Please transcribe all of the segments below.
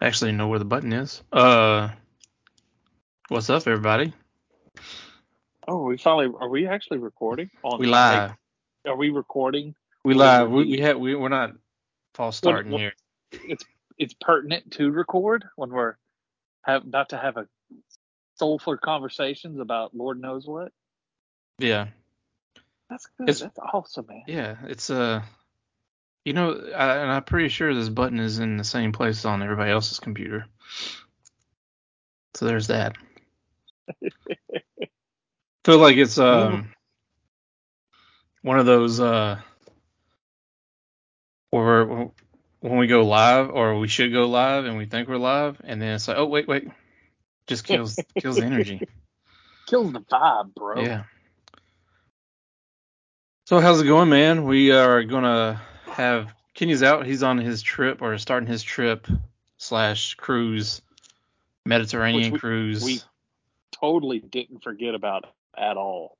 Actually, know where the button is. Uh, what's up, everybody? Oh, we finally are we actually recording? On We live. Are we recording? We live. We we have we we're not false starting here. It's it's pertinent to record when we're have about to have a soulful conversations about Lord knows what. Yeah, That's good. It's- That's awesome, man. yeah. It's uh, you know, I, and I'm pretty sure this button is in the same place on everybody else's computer. So there's that. Feel like it's um one of those uh where we're- when we go live or we should go live and we think we're live and then it's like oh wait wait just kills kills the energy. Kills the vibe, bro. Yeah. So how's it going, man? We are gonna have Kenny's out. He's on his trip or starting his trip slash cruise, Mediterranean Which cruise. we Totally didn't forget about at all.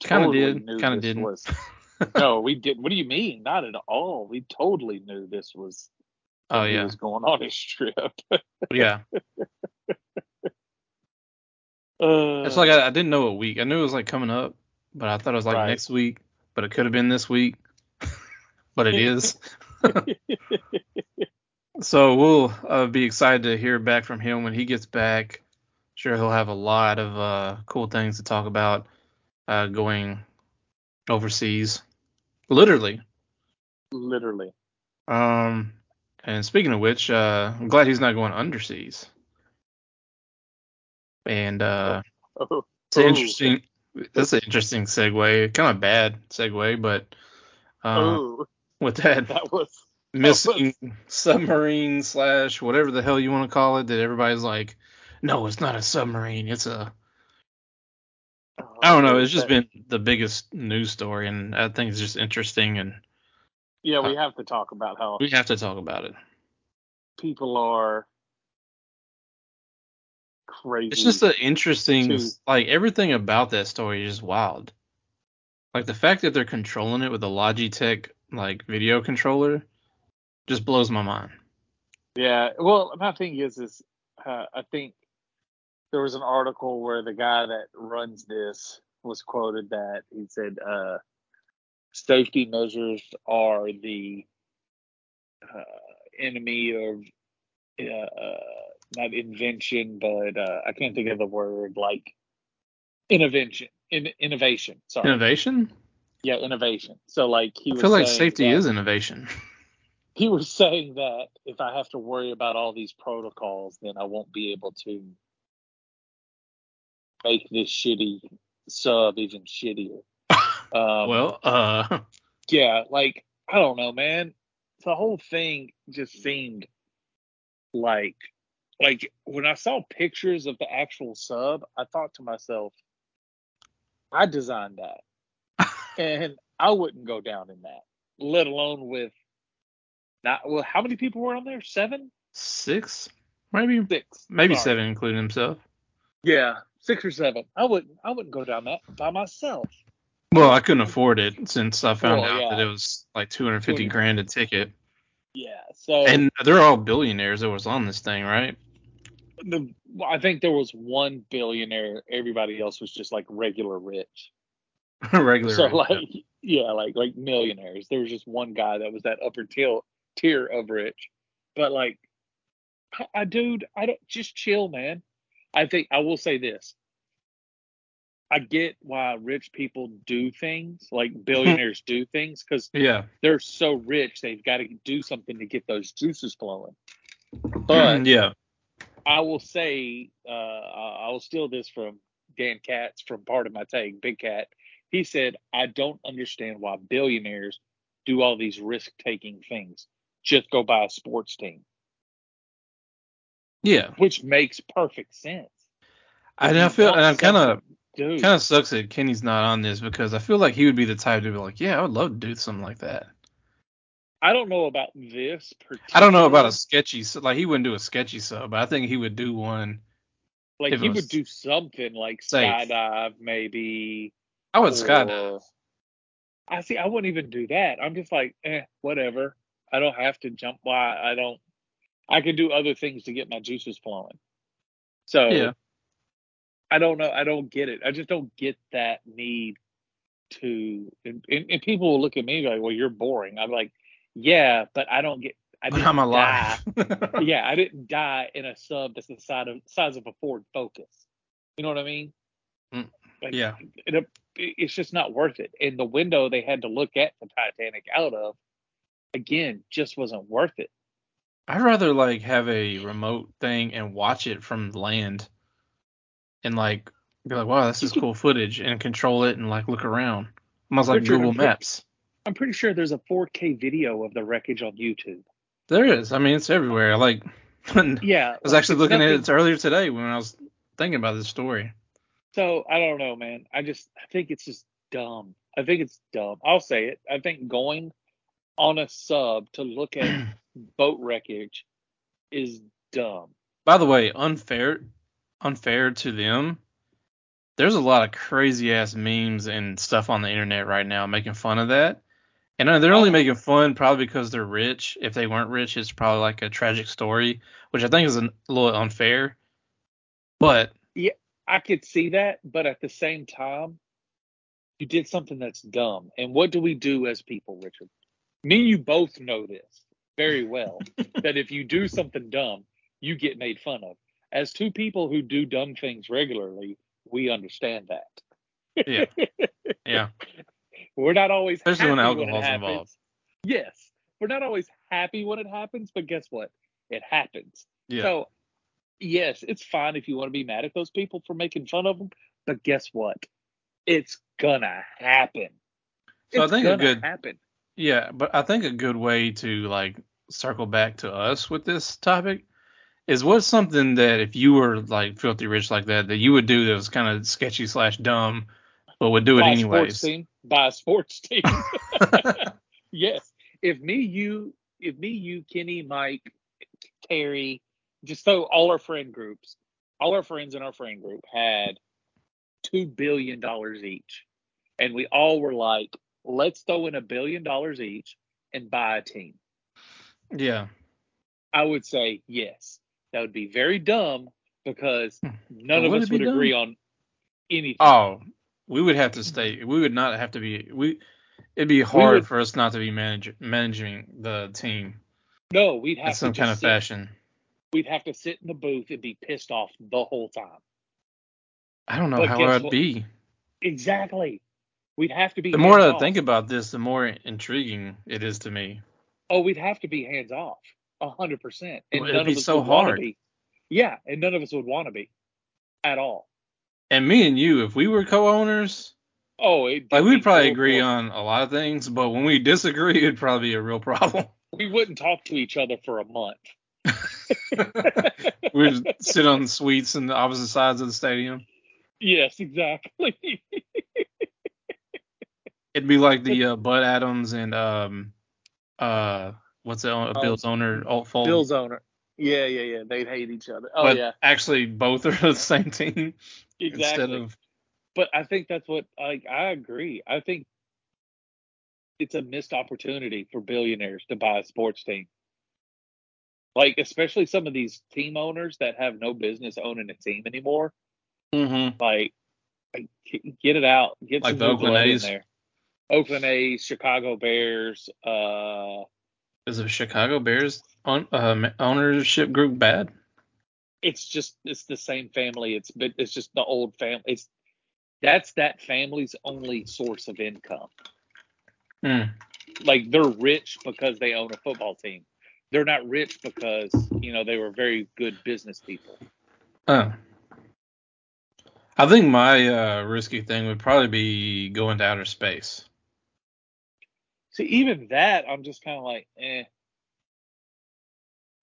Kinda Totally did, knew kinda didn't. Was, no, we did. What do you mean? Not at all. We totally knew this was. oh yeah, was going on his trip. yeah. Uh, It's like I, I didn't know a week. I knew it was like coming up, but I thought it was like Right. next week. But it could have been this week. But it is. So we'll uh, be excited to hear back from him when he gets back. Sure, he'll have a lot of uh, cool things to talk about uh, going overseas, literally. literally. Um, and speaking of which, uh, I'm glad he's not going underseas. And uh, Oh, it's an Oh. interesting. That's an interesting segue. Kind of bad segue, but uh, oh, with that that was missing submarine slash whatever the hell you want to call it that everybody's like no it's not a submarine it's a oh, i don't know it's just been the biggest news story and i think it's just interesting and Yeah, we uh, have to talk about how we have to talk about it people are crazy. it's just an interesting to- like everything about that story is just wild like the fact that they're controlling it with a logitech like video controller just blows my mind yeah. Well, my thing is, is uh, I think there was an article where the guy that runs this was quoted that he said, uh, "Safety measures are the uh, enemy of uh, uh, not invention, but uh, I can't think of the word like innovation, in, innovation. Sorry, innovation yeah, innovation. So like he i was feel like safety that- is innovation he was saying that if I have to worry about all these protocols, then I won't be able to make this shitty sub even shittier. Um, well uh yeah, like I don't know, man. The whole thing just seemed like, like when I saw pictures of the actual sub, I thought to myself, I designed that, and I wouldn't go down in that, let alone with. Not well. How many people were on there? Seven, six, maybe six, maybe Sorry. seven, including himself. Yeah, six or seven. I wouldn't. I wouldn't go down that by myself. Well, I couldn't afford it since I found Well, out yeah. that it was like 250 grand a ticket, Yeah. So and they're all billionaires that was on this thing, right? the, I think there was one billionaire. Everybody else was just like regular rich. Regular. so like yeah. yeah, like like millionaires. There was just one guy that was that upper tier tier of rich. But like I, I dude, I don't just chill, man. I think I will say this. I get why rich people do things, like billionaires do things, because yeah, they're so rich they've got to do something to get those juices flowing. But yeah, I will say, uh, I I will steal this from Dan Katz from Pardon My Take, Big Cat. He said, I don't understand why billionaires do all these risk taking things. Just go buy a sports team, yeah. which makes perfect sense. And I feel, and I'm kind of, dude. kind of sucks that Kenny's not on this because I feel like he would be the type to be like, yeah, I would love to do something like that. I don't know about this. I don't know about a sketchy, like he wouldn't do a sketchy sub, but I think he would do one. like he would do something like safe. skydive, maybe. I would skydive. or- I see. I wouldn't even do that. I'm just like, eh, whatever. I don't have to jump. Why? I don't. I can do other things to get my juices flowing. So Yeah. I don't know. I don't get it. I just don't get that need to. And, and, and people will look at me like, "Well, you're boring." I'm like, "Yeah, but I don't get. I but didn't I'm alive. die. yeah, I didn't die in a sub that's the size of size of a Ford Focus. You know what I mean? Mm, Like, yeah. it, it's just not worth it. And the window they had to look at the Titanic out of, again, just wasn't worth it. I'd rather like have a remote thing and watch it from land, and like be like, wow, this is cool footage, and control it and like look around, almost like I'm Google pretty- Maps. I'm pretty sure there's a 4K video of the wreckage on YouTube. There is. I mean, it's everywhere. Like, yeah, I was actually looking at it earlier today when I was thinking about this story. So I don't know, man. I just I think it's just dumb. I think it's dumb. I'll say it. I think going on a sub to look at boat wreckage is dumb. By the way, unfair, unfair to them. There's a lot of crazy ass memes and stuff on the internet right now making fun of that. And uh, they're only Oh. making fun probably because they're rich. If they weren't rich, it's probably like a tragic story, which I think is a little unfair. But I could see that, but at the same time, you did something that's dumb. And what do we do as people, Richard? Me and you both know this very well. that if you do something dumb, you get made fun of. As two people who do dumb things regularly, we understand that. Yeah. yeah, We're not always Especially when alcohol's happens. involved. Yes, we're not always happy when it happens, but guess what? It happens. yeah. So, yes, it's fine if you want to be mad at those people for making fun of them, but guess what? It's gonna happen. So I think a good- happen. Yeah, but I think a good way to like circle back to us with this topic is what's something that if you were like filthy rich like that that you would do that was kind of sketchy slash dumb, but would do it Buy sports team. Buy a sports team. yes. If me, you, if me, you, Kenny, Mike, Terry, just so all our friend groups, all our friends in our friend group had two billion dollars each, and we all were like, let's throw in a billion dollars each and buy a team. yeah, I would say yes. That would be very dumb because hmm. none Would of us would dumb? agree on anything. Oh, we would have to stay. We would not have to be. We. It'd be hard would- for us not to be manage, managing the team no, we'd have in some kind of fashion. We'd have to sit in the booth and be pissed off the whole time. I don't know But how I'd be. Exactly. We'd have to be. The more I hands-off. think about this, the more intriguing it is to me. oh, we'd have to be hands off, a hundred percent, and it'd none be of us so would want to hard. be. Yeah, and none of us would want to be, at all. And me and you, if we were co-owners, Oh, like we'd probably agree on a lot of things, but when we disagree, it'd probably be a real problem. We wouldn't talk to each other for a month. We'd sit on suites on the opposite sides of the stadium. Yes, exactly. It'd be like the uh, Bud Adams and um uh what's the uh, Bills owner Alt. Bill's owner. Yeah, yeah, yeah. They'd hate each other. Oh but yeah, actually both are the same team exactly. instead of but I think that's what like I agree. I think it's a missed opportunity for billionaires to buy a sports team. Like especially some of these team owners that have no business owning a team anymore. Mhm. Like, like, get it out. Get Like some the Oakland A's? there. Oakland A's, Chicago Bears. Uh, is the Chicago Bears on, uh, ownership group bad? it's just it's the same family. It's but it's just the old family. It's that's that family's only source of income. Hmm. like they're rich because they own a football team. They're not rich because you know they were very good business people. Oh. I think my uh, risky thing would probably be going to outer space. See, even that, I'm just kind of like, eh.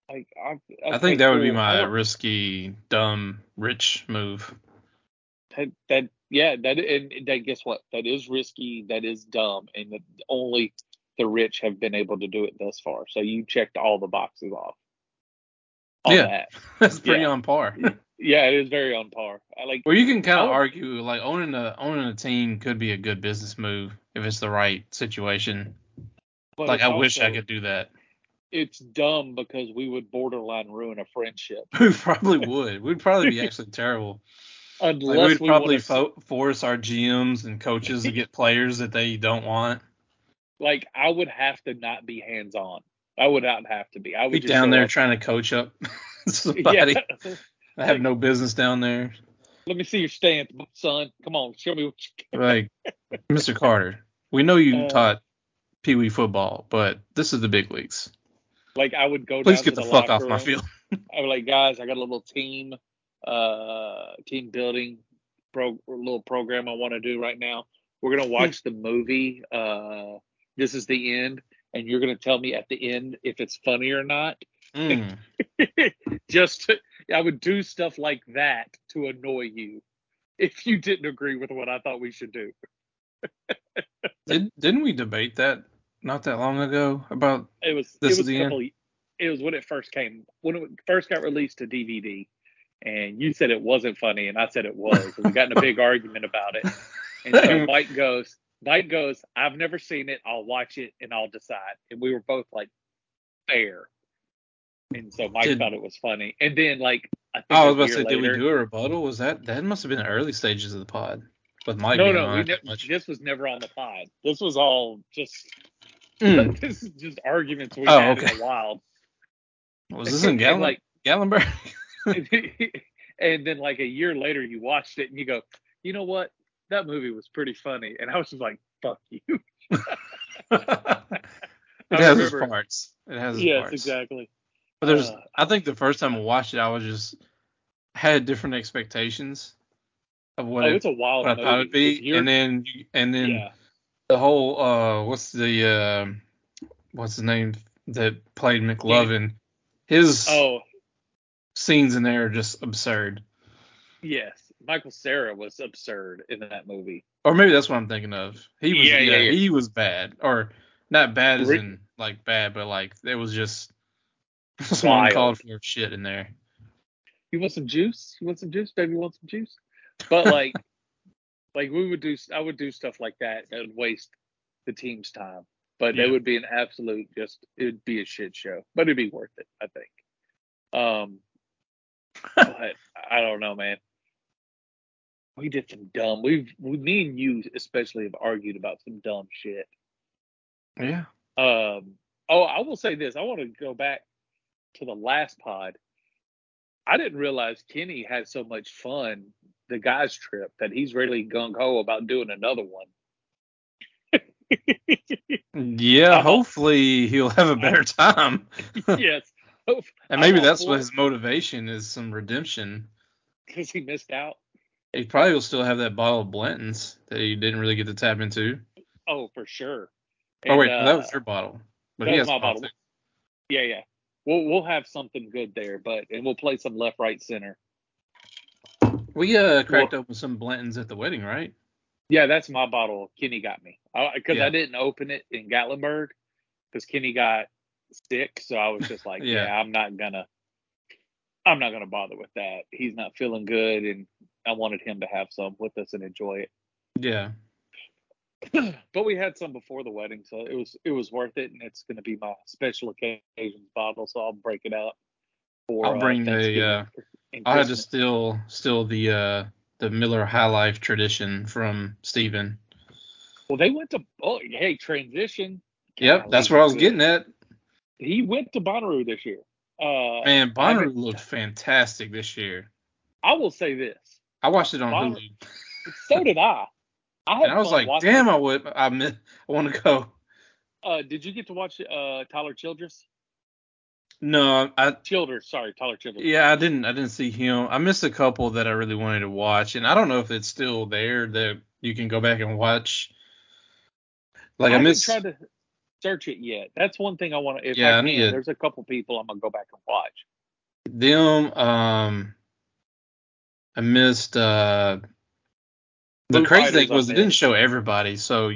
Like, I, I think that would be my risky, dumb, rich move. that, that yeah that and that guess what that is risky that is dumb and that only the rich have been able to do it thus far. So you checked all the boxes off. Yeah. that. That's pretty Yeah. on par. Yeah, it is very on par. I like Well, you can kind of argue like owning a owning a team could be a good business move if it's the right situation. but like I wish I could do that. it's dumb because we would borderline ruin a friendship. We probably would. We'd probably be actually terrible. Unless Like, we'd we probably fo- force our GMs and coaches to get players that they don't want. Like I would have to not be hands on. I would not have to be. I would Be just down there up. trying to coach up somebody. Yeah. I have no business down there. Let me see your stance, son. Come on, show me what you can. Like, Mr. Carter, we know you Uh, taught Pee Wee football, but this is the big leagues. Like I would go Please down get to the the fuck off locker my field. I was like, guys, I got a little team, uh, team building pro little program I want to do right now. We're gonna watch the movie. Uh, this is the end, and you're gonna tell me at the end if it's funny or not. Mm. Just, to, I would do stuff like that to annoy you if you didn't agree with what I thought we should do. Did, didn't we debate that not that long ago about It was This it is was the a end? It was when it first came when it first got released to DVD, and you said it wasn't funny, and I said it was. and we got in a big argument about it. And so Mike goes, Mike goes, I've never seen it. I'll watch it and I'll decide. And we were both like, fair. And so Mike Did- thought it was funny. And then like I think Oh, I was about to say, did we do a rebuttal? Was that that must have been the early stages of the pod with Mike No, no, we ne- this was never on the pod. This was all just Mm. this is just arguments we Oh, had okay. in the wild. Was this in Gallen- like Gallenberg? and then like a year later you watched it and you go, you know what? That movie was pretty funny. And I was just like, fuck you. it has its parts. It has its yes, parts. exactly. But there's, Uh, I think the first time I watched it, I was just had different expectations of what, oh, it, it's a wild what I thought it'd be, and then and then yeah. the whole uh, what's the uh, what's the name that played McLovin? His Oh, scenes in there are just absurd. yes. Michael Cera was absurd in that movie. Or maybe that's what I'm thinking of. He was Yeah, yeah, yeah, he was bad. Or not bad as in like bad, but like it was just some Wild. uncalled for shit in there. You want some juice? You want some juice, baby? You want some juice? But like, like we would do, I would do stuff like that that would waste the team's time. But Yeah. it would be an absolute just, it would be a shit show. But it'd be worth it, I think. Um, but I don't know, man. We did some dumb. We've, we, me and you especially have argued about some dumb shit. Yeah. Um, oh, I will say this. I want to go back to the last pod. I didn't realize Kenny had so much fun the guys trip that he's really gung ho about doing another one. Yeah, I'm hopefully he'll have a better time. yes, And maybe I'm that's what his motivation is some redemption. because he missed out. He probably will still have that bottle of Blanton's that he didn't really get to tap into. Oh, for sure. oh wait, And, that uh, was your bottle. But that he has my bottle. yeah, yeah. We'll we'll have something good there, but and we'll play some left, right, center. We uh cracked open some Blantons at the wedding, right? Yeah, that's my bottle. Kenny got me because Yeah. I didn't open it in Gatlinburg because Kenny got sick, so I was just like, Yeah. yeah. I'm not gonna, I'm not gonna bother with that. He's not feeling good, and I wanted him to have some with us and enjoy it. Yeah. but we had some before the wedding, so it was it was worth it, and it's gonna be my special occasions bottle, so I'll break it out. For, I'll uh, bring the, Thanksgiving uh, I had to steal steal the uh the Miller High Life tradition from Steven. Well, they went to oh hey transition. Yep, that's where I was good. getting at. He went to Bonnaroo this year. Uh, Man, I Bonnaroo haven't- looked fantastic this year. I will say this. I watched it on Hulu, So did I. I had and I was like, "Damn, it. I would, I, mi- I want to go." Uh, did you get to watch uh, Tyler Childress? No, I Childers, sorry, Tyler Childress. yeah, I didn't, I didn't see him. I missed a couple that I really wanted to watch, and I don't know if it's still there that you can go back and watch. Like I, haven't missed. to search it yet. That's one thing I want to. If Yeah, I I need can, there's a couple people I'm gonna go back and watch. them um i missed uh the Foo crazy thing was I it didn't show everybody so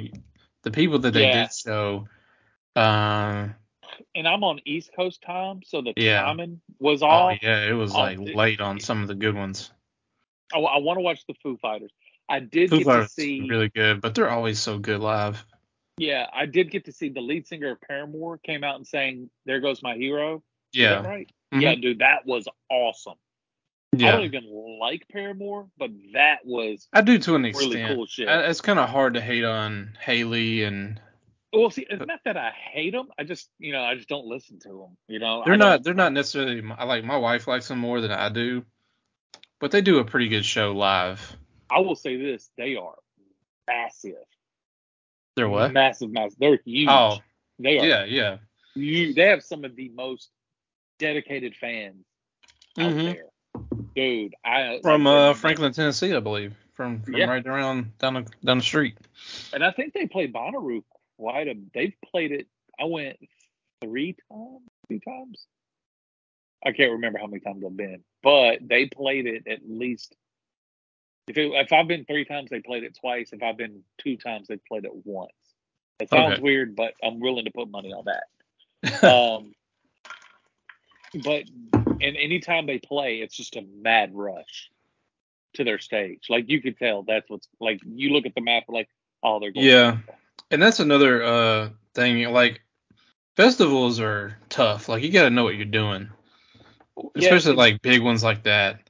the people that they Yeah. did show um And I'm on East Coast time, so the Yeah. timing was oh yeah it was Oh, like late on some of the good ones I, want to watch the Foo Fighters. I did Foo get to see. really good but they're always so good live Yeah, I did get to see the lead singer of Paramore came out and saying, "There Goes My Hero." Yeah. right? Mhm. Yeah, dude, that was awesome. Yeah. I don't even like Paramore, but that was I do to an really extent. cool shit. I- It's kind of hard to hate on Hayley and well. See, it's not that I hate them. I just, you know, I just don't listen to them. You know, they're not they're not necessarily I like my wife likes them more than I do, but they do a pretty good show live. I will say this: they are massive. They're what? Massive, massive. They're huge. Oh, they are. yeah, yeah. You, they have some of the most dedicated fans out Mhm. there, dude. I From uh, Franklin, Tennessee, I believe. From from Yeah. right around down the down the street. and I think they play Bonnaroo quite a. They've played it. I went three times, three times. I can't remember how many times I've been, but they played it at least. If it, if I've been three times, they played it twice. If I've been two times, they played it once. It sounds Okay. weird, but I'm willing to put money on that. Um, but and anytime they play, it's just a mad rush to their stage. Like you could tell that's what's like. You look at the map, like oh, they're going. Yeah. and that's another uh thing. Like festivals are tough. Like you got to know what you're doing, especially it's- like big ones like that.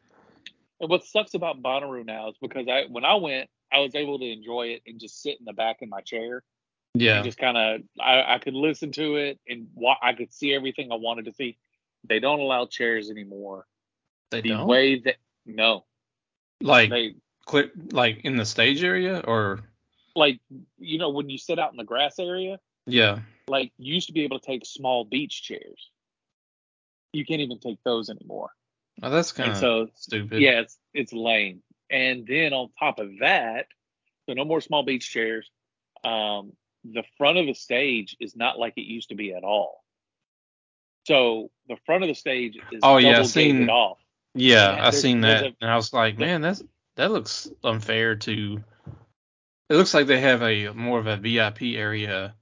And what sucks about Bonnaroo now is because I when I went, I was able to enjoy it and just sit in the back in my chair Yeah, just kind of I, I could listen to it and wa- I could see everything I wanted to see. They don't allow chairs anymore. they The don't. way that no, like they click like in the stage area or like you know when you sit out in the grass area, yeah. like you used to be able to take small beach chairs. You can't even take those anymore. Oh, that's kind of so stupid. yeah, it's it's lame. And then on top of that, so no more small beach chairs. Um, the front of the stage is not like it used to be at all. So the front of the stage is Oh, yeah, double seen- off. Yeah, I seen that, a- and I was like, man, that's that looks unfair to. It looks like they have a more of a VIP area.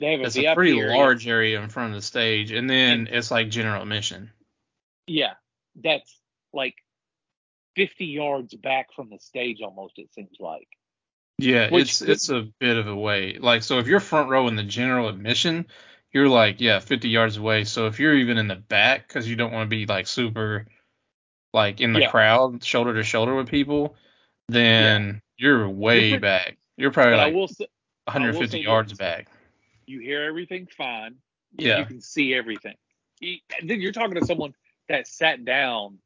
They have a It's VIP a pretty area. large area in front of the stage, and then And- it's like general admission. Yeah, that's like 50 yards back from the stage almost. It seems like. Yeah, Which it's it's a bit of a way. Like, so if you're front row in the general admission, you're like, yeah, 50 yards away. So if you're even in the back, because you don't want to be like super, like in the Yeah. crowd, shoulder to shoulder with people, then you're way You're back. You're probably like will say, 150 say yards back. you hear everything fine. Yeah. You can see everything. And then you're talking to someone that sat down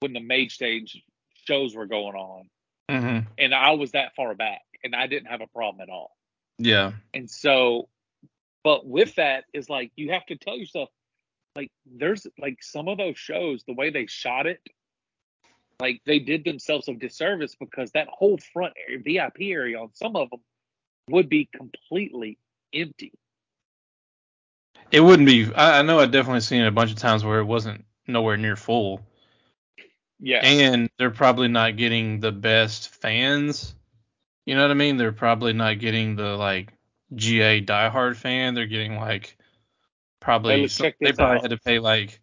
when the main stage shows were going on, hmm and I was that far back, and I didn't have a problem at all. Yeah. And so, but with that is like you have to tell yourself, like there's like some of those shows, the way they shot it, like they did themselves a disservice because that whole front area, VIP area on some of them would be completely empty. It wouldn't be. I, I know I've definitely seen it a bunch of times where it wasn't nowhere near full. Yeah. And they're probably not getting the best fans. You know what I mean? They're probably not getting the like GA diehard fan. They're getting like probably some- they probably out. had to pay like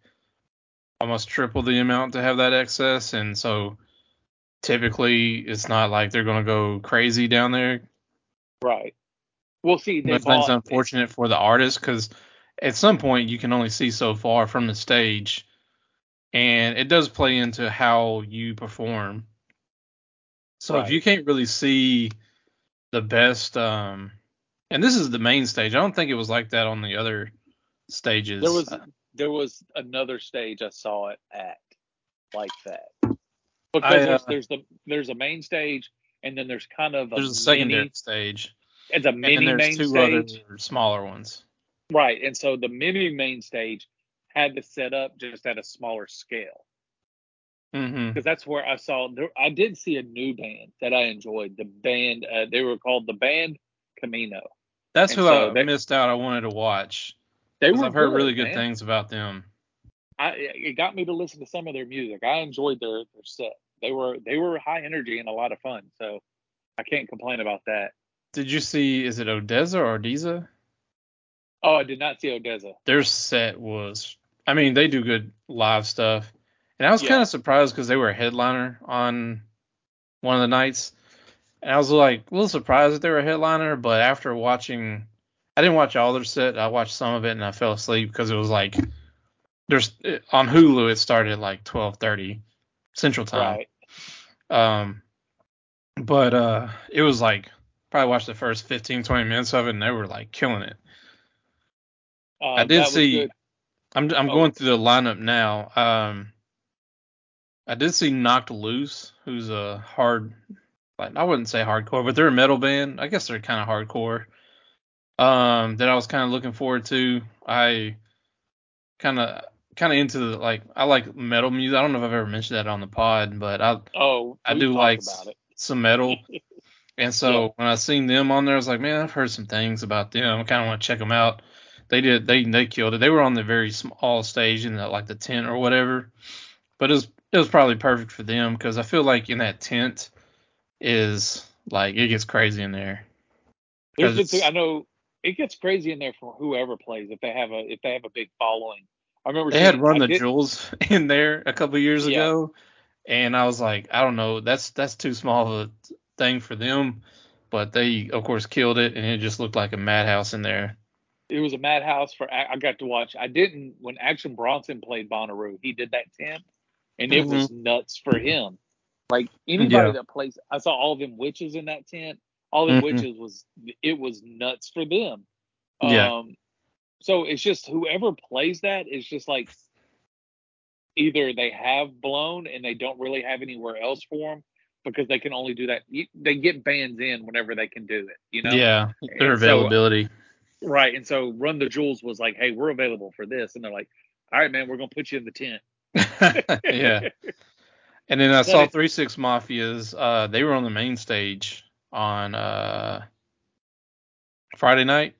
almost triple the amount to have that excess, and so typically it's not like they're gonna go crazy down there. Right. We'll see, But that's unfortunate for the artist because at some point you can only see so far from the stage, and it does play into how you perform. So if you can't really see the best, um, and this is the main stage. I don't think it was like that on the other stages. There was there was another stage I saw it at like that because I, uh, there's, there's the there's a main stage and then there's kind of a there's a secondary mini, stage, it's a and mini then there's main two stage other smaller ones. right and so the mini main stage had to set up just at a smaller scale because that's where I saw I did see a new band that I enjoyed the band uh, they were called the band Camino That's And who so I they- missed out. I wanted to watch They were. I've heard good, really good man. things about them. I it got me to listen to some of their music. I enjoyed their their set. They were they were high energy and a lot of fun. So I can't complain about that. Did you see? Is it ODESZA or ODESZA? Oh, I did not see ODESZA. their set was I mean, they do good live stuff. And I was Yeah. kind of surprised because they were a headliner on one of the nights. and I was like a little surprised that they were a headliner, but after watching, I didn't watch all their set. I watched some of it and I fell asleep because it was like there's on Hulu it started at like 12:30 Central Time. Right. Um, but uh, it was like probably watched the first 15 20 minutes of it and they were like killing it. Uh, I did see. good. I'm I'm Oh. going through the lineup now. Um, I did see Knocked Loose, who's a hard, like I wouldn't say hardcore, but they're a metal band. I guess they're kind of hardcore. Um, that I was kind of looking forward to. I kind of kind of into the like I like metal music. I don't know if I've ever mentioned that on the pod, but I Oh, I do like some metal. And so Yeah. when I seen them on there, I was like, man, I've heard some things about them. I kind of want to check them out. They did, they they killed it. They were on the very small stage in the, like the tent or whatever, but it was it was probably perfect for them because I feel like in that tent is like it gets crazy in there. Here's the thing. I know it gets crazy in there for whoever plays if they have a if they have a big following. I remember They had Run I the did- Jewels in there a couple years Yeah. ago, and I was like, I don't know, that's that's too small of a thing for them. But they of course killed it, and it just looked like a madhouse in there. It was a madhouse for I got to watch. I didn't when Action Bronson played Bonnaroo. He did that tent, and it was nuts for him. Like anybody Mm-hmm. Yeah. that plays, I saw all of them witches in that tent. All them Mhm. witches was it was nuts for them. Yeah. Um, so it's just whoever plays that is just like either they have blown and they don't really have anywhere else for them because they can only do that. They get bands in whenever they can do it. You know. yeah, their And so- availability. Right. And so Run the Jewels was like, hey, we're available for this. And they're like, all right, man, we're going to put you in the tent. yeah. And then I But saw Three Six Mafias. Uh, they were on the main stage on uh Friday night,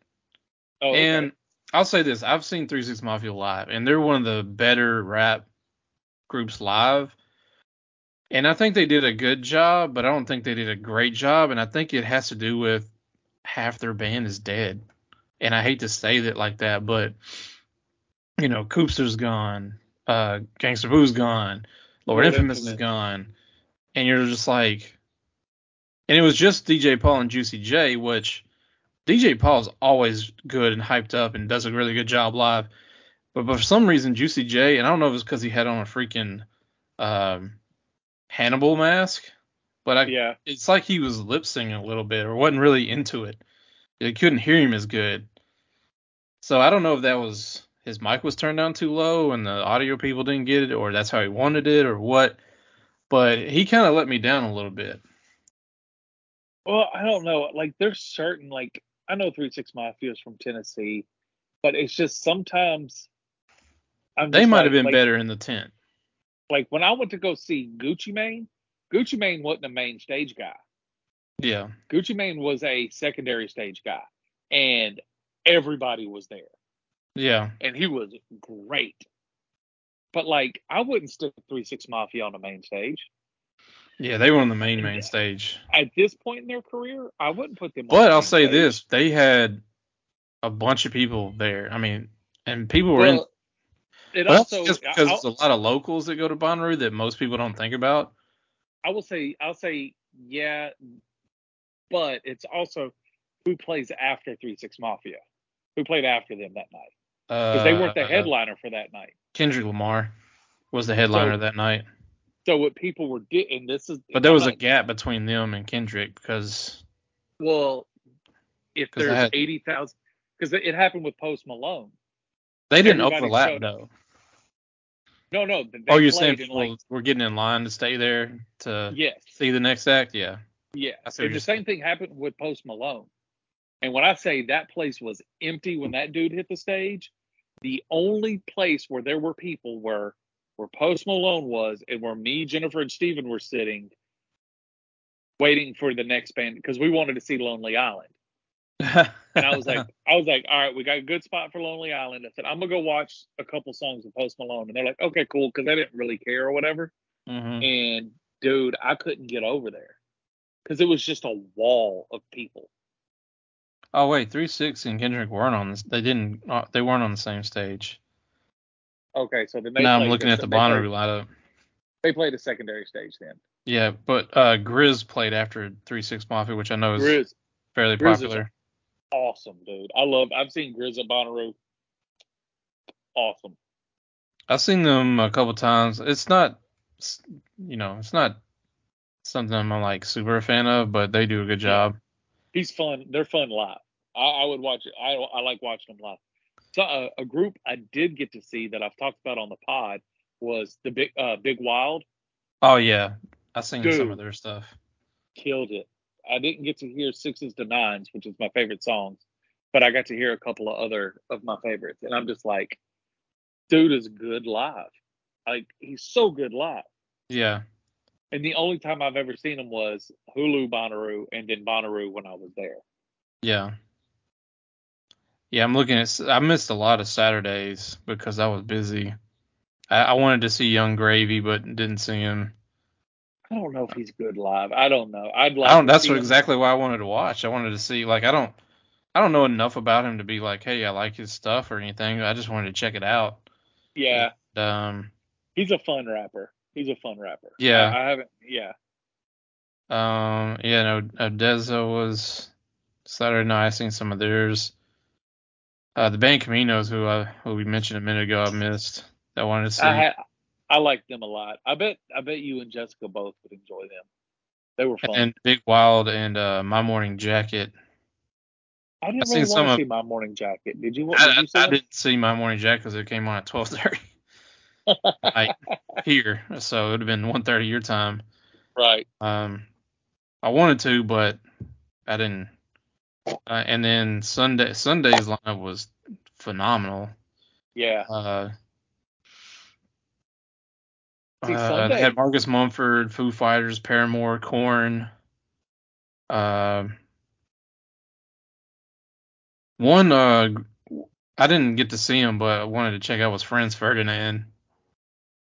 Oh, okay. and I'll say this: I've seen Three Six Mafia live, and they're one of the better rap groups live. And I think they did a good job, but I don't think they did a great job. And I think it has to do with half their band is dead. And I hate to say it like that, but you know, Koopsta's gone, uh, Gangsta Boo's gone, Lord Lord Infamous is gone, and you're just like, and it was just DJ Paul and Juicy J, which DJ Paul's always good and hyped up and does a really good job live, but for some reason Juicy J, and I don't know if it's because he had on a freaking um, Hannibal mask, but I, yeah. it's like he was lip syncing a little bit or wasn't really into it. You couldn't hear him as good. So I don't know if that was his mic was turned down too low and the audio people didn't get it, or that's how he wanted it, or what. But he kind of let me down a little bit. Well, I don't know. Like, there's certain, like, I know 3 6 Mafia is from Tennessee, but it's just sometimes. I'm They might like- have been like- better in the tent. Like, when I went to go see Gucci Mane, Gucci Mane wasn't a main stage guy. Yeah. Gucci Mane was a secondary stage guy, and everybody was there. Yeah. and he was great. But like, I wouldn't stick Three Six Mafia on the main stage Yeah, they were on the main main stage. at this point in their career. I wouldn't put them. on But the I'll say stage. this: they had a bunch of people there. I mean, and people were in. It also, just because it's a lot of locals that go to Bonnaroo that most people don't think about. I will say, I'll say, yeah, but it's also who plays after Three Six Mafia, who played after them that night because they weren't the Uh, headliner for that night. Kendrick Lamar was the headliner So- that night, So what people were getting, this is, but there was a gap between them and Kendrick because well, if there's had- eighty thousand, because it happened with Post Malone. they didn't Everybody overlap showed- though. No, no, oh, you're saying in, people like were getting in line to stay there to yes, see the next act? Yeah. Yeah, I and the same thing happened with Post Malone. And when I say that place was empty when that dude hit the stage, the only place where there were people were where Post Malone was and where me, Jennifer, and Steven were sitting, waiting for the next band because we wanted to see Lonely Island. And I was like, I was like, all right, we got a good spot for Lonely Island. I said, I'm gonna go watch a couple songs of Post Malone, and they're like, okay, cool, because they didn't really care or whatever. hmm And dude, I couldn't get over there because it was just a wall of people. Oh wait, three six and Kendrick weren't on this. They didn't. Uh, they weren't on the same stage. Okay, so then they now I'm looking this- at the Bonnaroo lineup. They played a secondary stage then. Yeah, but uh, GRiZ played after Three Six Mafia, which I know is GRiZ, fairly GRiZ is popular. awesome, dude. I love. I've seen GRiZ at Bonnaroo. Awesome. I've seen them a couple times. It's not, you know, it's not something I'm like super a fan of, but they do a good job. He's fun. They're fun live. I, I would watch it. I I like watching them live. So uh, a group I did get to see that I've talked about on the pod was the big uh, Big Wild. Oh yeah, I've seen some of their stuff. Killed it. I didn't get to hear Sixes to Nines, which is my favorite songs, but I got to hear a couple of other of my favorites, and I'm just like, dude is good live. Like he's so good live. Yeah, And the only time I've ever seen him was Hulu Bonnaroo and then Bonnaroo when I was there. yeah, yeah. I'm looking at. I missed a lot of Saturdays because I was busy. I, I wanted to see Yung Gravy, but didn't see him. I don't know if he's good live. I don't know. I'd like. I don't. That's what exactly why I wanted to watch. I wanted to see. Like, I don't. I don't know enough about him to be like, hey, I like his stuff or anything. I just wanted to check it out. Yeah, Um. he's a fun rapper. He's a fun rapper. Yeah. I, I haven't. Yeah, Um. Yeah. No. ODESZA was Saturday night. I seen some of theirs. Uh, the band Caminos, who I who we mentioned a minute ago, I missed. I wanted to see. I ha- I like them a lot. I bet. I bet you and Jessica both would enjoy them. They were fun. and Big Wild and uh, My Morning Jacket. I didn't I've really want to see my morning jacket. Did you? Did I, you see I, I didn't see My Morning Jacket because it came on at twelve thirty night here, so it would have been one thirty your time. Right. Um, I wanted to, but I didn't. Uh, and then Sunday Sunday's lineup was phenomenal. Yeah. Uh, See, uh, Sunday- they had Marcus Mumford, Foo Fighters, Paramore, Korn. Uh, one uh, I didn't get to see him, but I wanted to check out was Franz Ferdinand.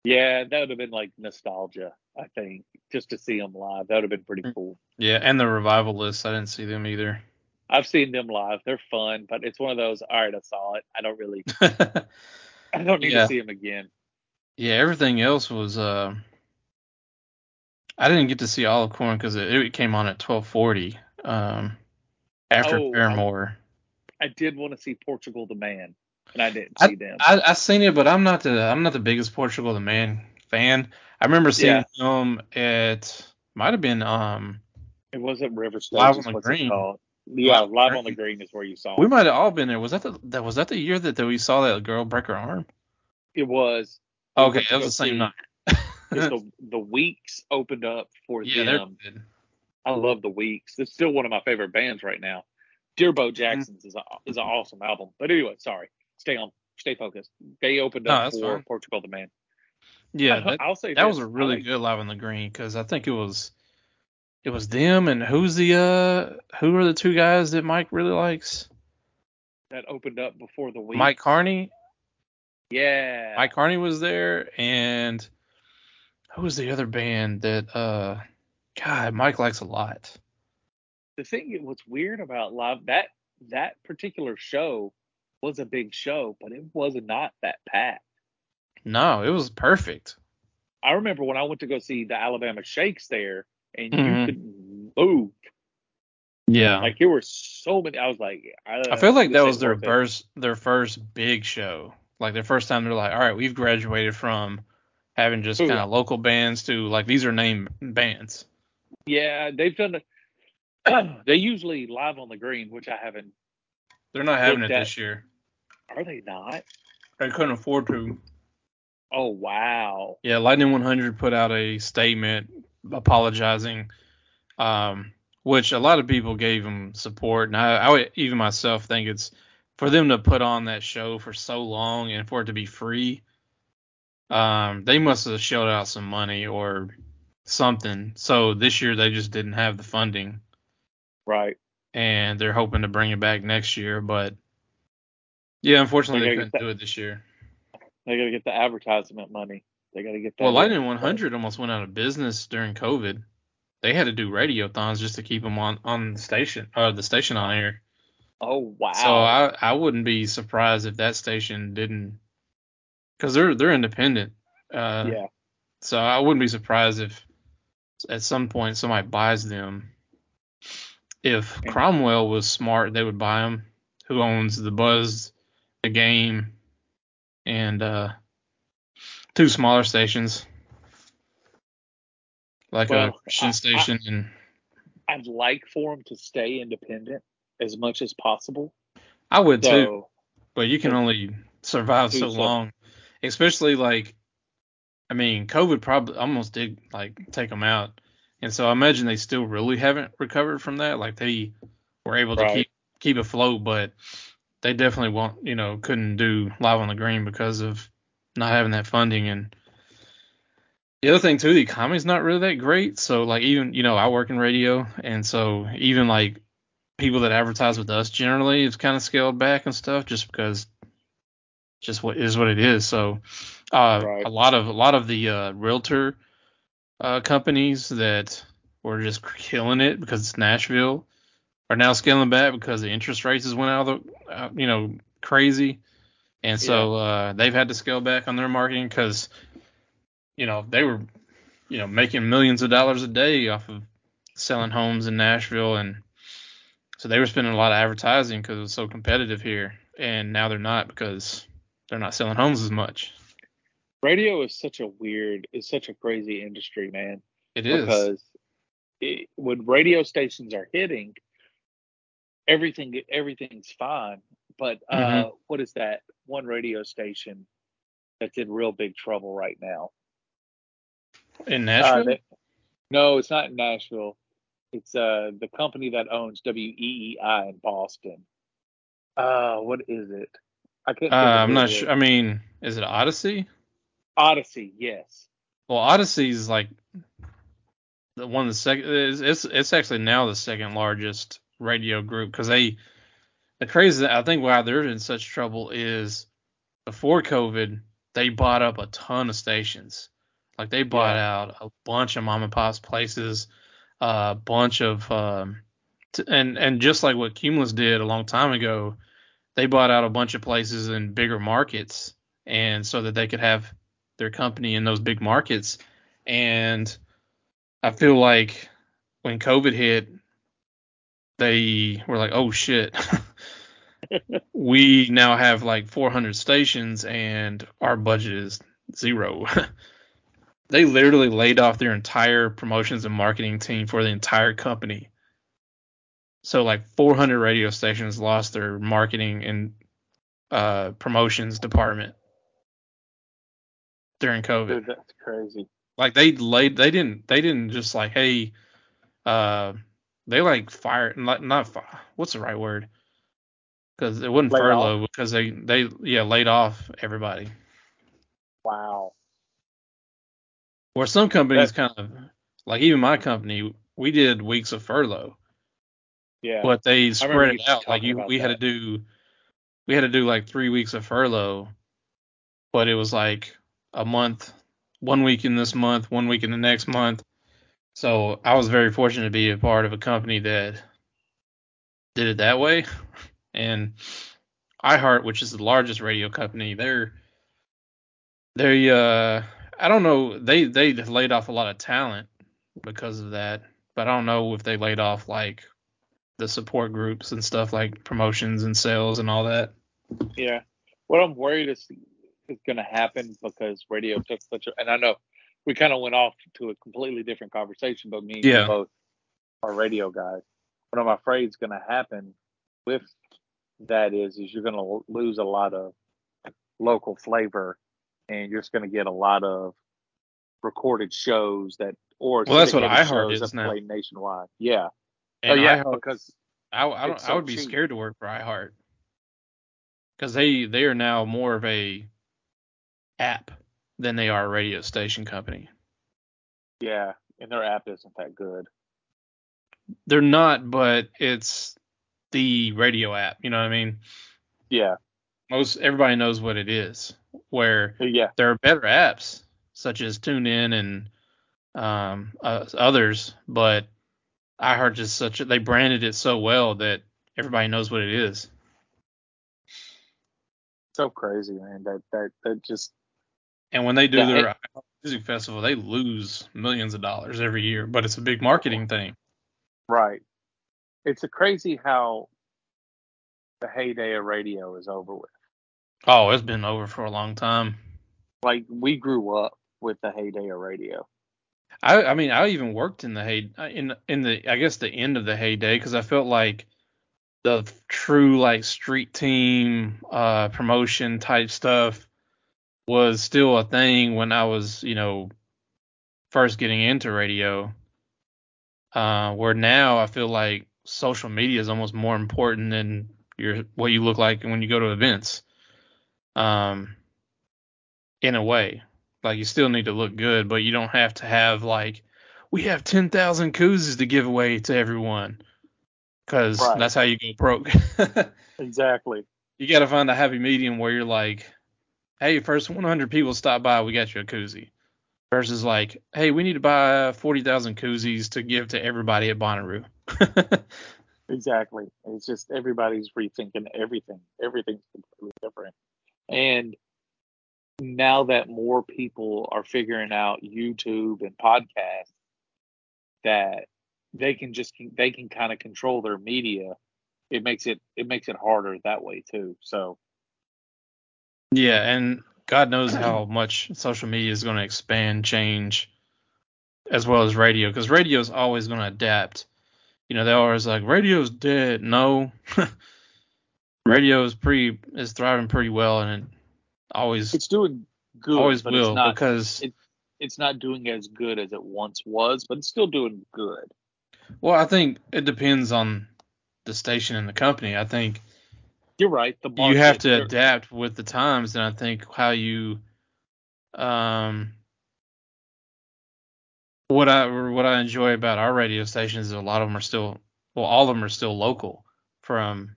Yeah, that would have been like nostalgia. I think just to see them live, that would have been pretty Mm. cool. Yeah, and the Revivalists. I didn't see them either. I've seen them live. They're fun, but it's one of those. All right, I saw it. I don't really. I don't need Yeah. to see them again. yeah, everything else was. Uh, I didn't get to see all of Korn because it, it came on at twelve forty. Um, after Oh, I- Paramore. I did want to see Portugal the Man, and I didn't I- them. I I seen it, but I'm not the I'm not the biggest Portugal the Man fan. I remember seeing him at might have been um it wasn't River Stage. Live is on the Green. Called. Yeah, Live on the live on the Green. green is where you saw. It. We might have all been there. Was that the that was that the year that, that we saw that girl break her arm? it was. Okay, went to that was the same night. the the weeks opened up for yeah, they're them. good. I love the Weeks. It's still one of my favorite bands right now. Dear Mm-hmm. Bo Jackson's is a, is an awesome album. But anyway, sorry. Stay on. Stay focused. They opened No, up for fine. Portugal the Man. Yeah, that, I'll say that this, was a really like- good live on the green because I think it was it was them and who's the uh who are the two guys that Mike really likes? That opened up before the week. Mike Carney. Yeah. Mike Carney was there, and who was the other band that uh God Mike likes a lot. The thing what's weird about live that that particular show was a big show, but it was not that packed. No, it was perfect. I remember when I went to go see the Alabama Shakes there, and Mhm. you couldn't move. Yeah. Like there were so many. I was like, I, I feel like that was their first their first big show. Like their first time they're like, all right, we've graduated from having just kind of local bands to like these are name bands. Yeah, they've done. it. they usually live on the green, which I haven't. They're not having it at- this year. Are they not? They couldn't afford to. Oh wow. Yeah, Lightning 100 put out a statement apologizing, um, which a lot of people gave them support, and I, I would, even myself think it's for them to put on that show for so long and for it to be free. Um, they must have shelled out some money or something. So this year they just didn't have the funding, Right. and they're hoping to bring it back next year. But yeah, unfortunately They they couldn't get do it this year. They got to get the advertisement money. They got to get that. Well. Lightning 100 almost went out of business during COVID. They had to do radiothons just to keep them on on the station or the station on air. Oh wow. So I I wouldn't be surprised if that station didn't, because they're they're independent. Uh, yeah. So I wouldn't be surprised if at some point somebody buys them. If Cromwell was smart, they would buy them. Who owns the Buzz, the game, and uh, two smaller stations, like Well, a Christian I- station and I'd like for them to stay independent as much as possible. I would too. But you can only survive so long, especially like, I mean, COVID probably almost did like take them out, and so I imagine they still really haven't recovered from that. Like they were able to Right. keep keep afloat, but they definitely won't, you know, couldn't do live on the green because of not having that funding. And the other thing too, the economy's not really that great. So like even you know I work in radio, and so even like people that advertise with us generally it's kind of scaled back and stuff just because just what is what it is so uh Right. a lot of a lot of the uh realtor uh companies that were just killing it because it's Nashville are now scaling back because the interest rates has went out of the uh, you know crazy and so uh they've had to scale back on their marketing because you know they were you know making millions of dollars a day off of selling homes in Nashville and so they were spending a lot of advertising because it was so competitive here, and now they're not because they're not selling homes as much. radio is such a weird, is such a crazy industry, man. It is. because it, when radio stations are hitting, everything everything's fine. But uh, Mm-hmm. what is that one radio station that's in real big trouble right now? in Uh, Nashville. they- no, it's not in Nashville. It's uh the company that owns WEEI in Boston. Uh, what is it? I can't. uh, I'm not sure. I mean, is it Audacy? Audacy, yes. Well, Audacy is like the one of the second. It's, it's it's actually now the second largest radio group because they the crazy. I think why they're in such trouble is before COVID they bought up a ton of stations. Like they bought out a bunch of mom and pop's places, a bunch of um, t- and and just like what Cumulus did a long time ago, they bought out a bunch of places in bigger markets, and so that they could have their company in those big markets. And I feel like when COVID hit, they were like, "Oh shit." we now have like 400 stations and our budget is zero. they literally laid off their entire promotions and marketing team for the entire company. So like 400 radio stations lost their marketing and uh, promotions department during COVID. Dude, that's crazy. Like they laid, they didn't, they didn't just like, hey, uh, they like fired, not, not what's the right word? Because it wasn't Laid furlough because they, they, yeah, laid off everybody. Wow. Or some companies kind of like even my company, we did weeks of furlough, Yeah. but they spread it out. Like you, we had to do, we had to do like three weeks of furlough, but it was like a month, one week in this month, one week in the next month. So I was very fortunate to be a part of a company that did it that way. And iHeart, which is the largest radio company, they're they uh I don't know they they laid off a lot of talent because of that, but I don't know if they laid off like the support groups and stuff like promotions and sales and all that. Yeah. What I'm worried is is going to happen because radio took such a, and I know we kind of went off to a completely different conversation, but me and you both are radio guys. What I'm afraid is going to happen with that is, is you're going to lose a lot of local flavor and you're just going to get a lot of recorded shows that, or Well, that's what iHeart is now. play nationwide. Yeah. And oh, yeah. iHeart, because I, I, don't, it's I so would be cheap. scared to work for iHeart because they they are now more of a app than they are a radio station company. yeah. And their app isn't that good. They're not, but it's the radio app. You know what I mean? Yeah. Most everybody knows what it is. Where Yeah. there are better apps such as TuneIn and um, uh, others, but iHeart just such a, they branded it so well that everybody knows what it is. So crazy, man. That, that, that just, And when they do Yeah, their music festival, they lose millions of dollars every year, but it's a big marketing thing. Right. It's a crazy how the heyday of radio is over with. Oh, it's been over for a long time. Like we grew up with the heyday of radio. I I mean I even worked in the hey in in the I guess the end of the heyday because I felt like the true like street team uh promotion type stuff was still a thing when I was you know first getting into radio. Uh, where now I feel like social media is almost more important than your what you look like when you go to events. Um, in a way, like you still need to look good, but you don't have to have like we have ten thousand koozies to give away to everyone, because Right. that's how you go broke. Exactly. you got to find a happy medium where you're like, hey, first 100 people stop by, we got you a koozie. Versus like, hey, we need to buy 40,000 koozies to give to everybody at Bonnaroo. Exactly. It's just everybody's rethinking everything. Everything's completely different. And now that more people are figuring out YouTube and podcasts, that they can just they can kind of control their media. It makes it it makes it harder that way too. So yeah, and God knows how much social media is going to expand, change, as well as radio, because radio is always going to adapt. You know, they're always like, radio's dead. No, radio is pretty is thriving pretty well, and it always it's doing good. always will it's not, because it- it's not doing as good as it once was, but it's still doing good. well, I think it depends on the station and the company. I think You're right. The you have to adapt with the times, and I think how you um what I what I enjoy about our radio stations is a lot of them are still well, all of them are still local from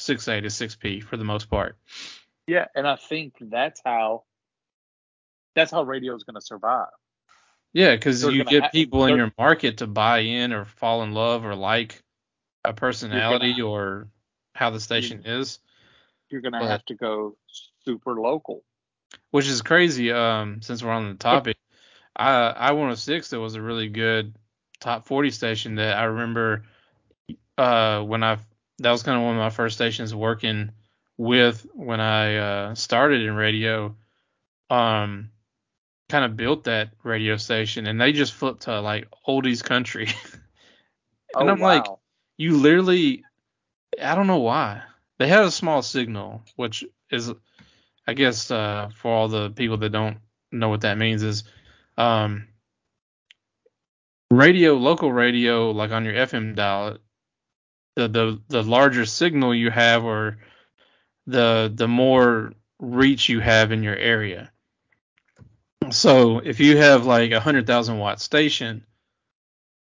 6A to 6P for the most part. Yeah, and I think that's how that's how radio is going to survive. Yeah, because you get ha- people in your market to buy in or fall in love or like a personality or how the station is, You're going to But- have to go super local. which is crazy. Um, since we're on the topic, I I 106 that was a really good top 40 station that I remember. Uh, when I that was kind of one of my first stations working with when I uh, started in radio. Um, kind of built that radio station, and they just flipped to like oldies country. And oh, I'm like, you literally I don't know why. They had a small signal, which is I guess uh for all the people that don't know what that means is um radio local radio like on your FM dial the the the larger signal you have or the the more reach you have in your area. So if you have like a hundred thousand watt station,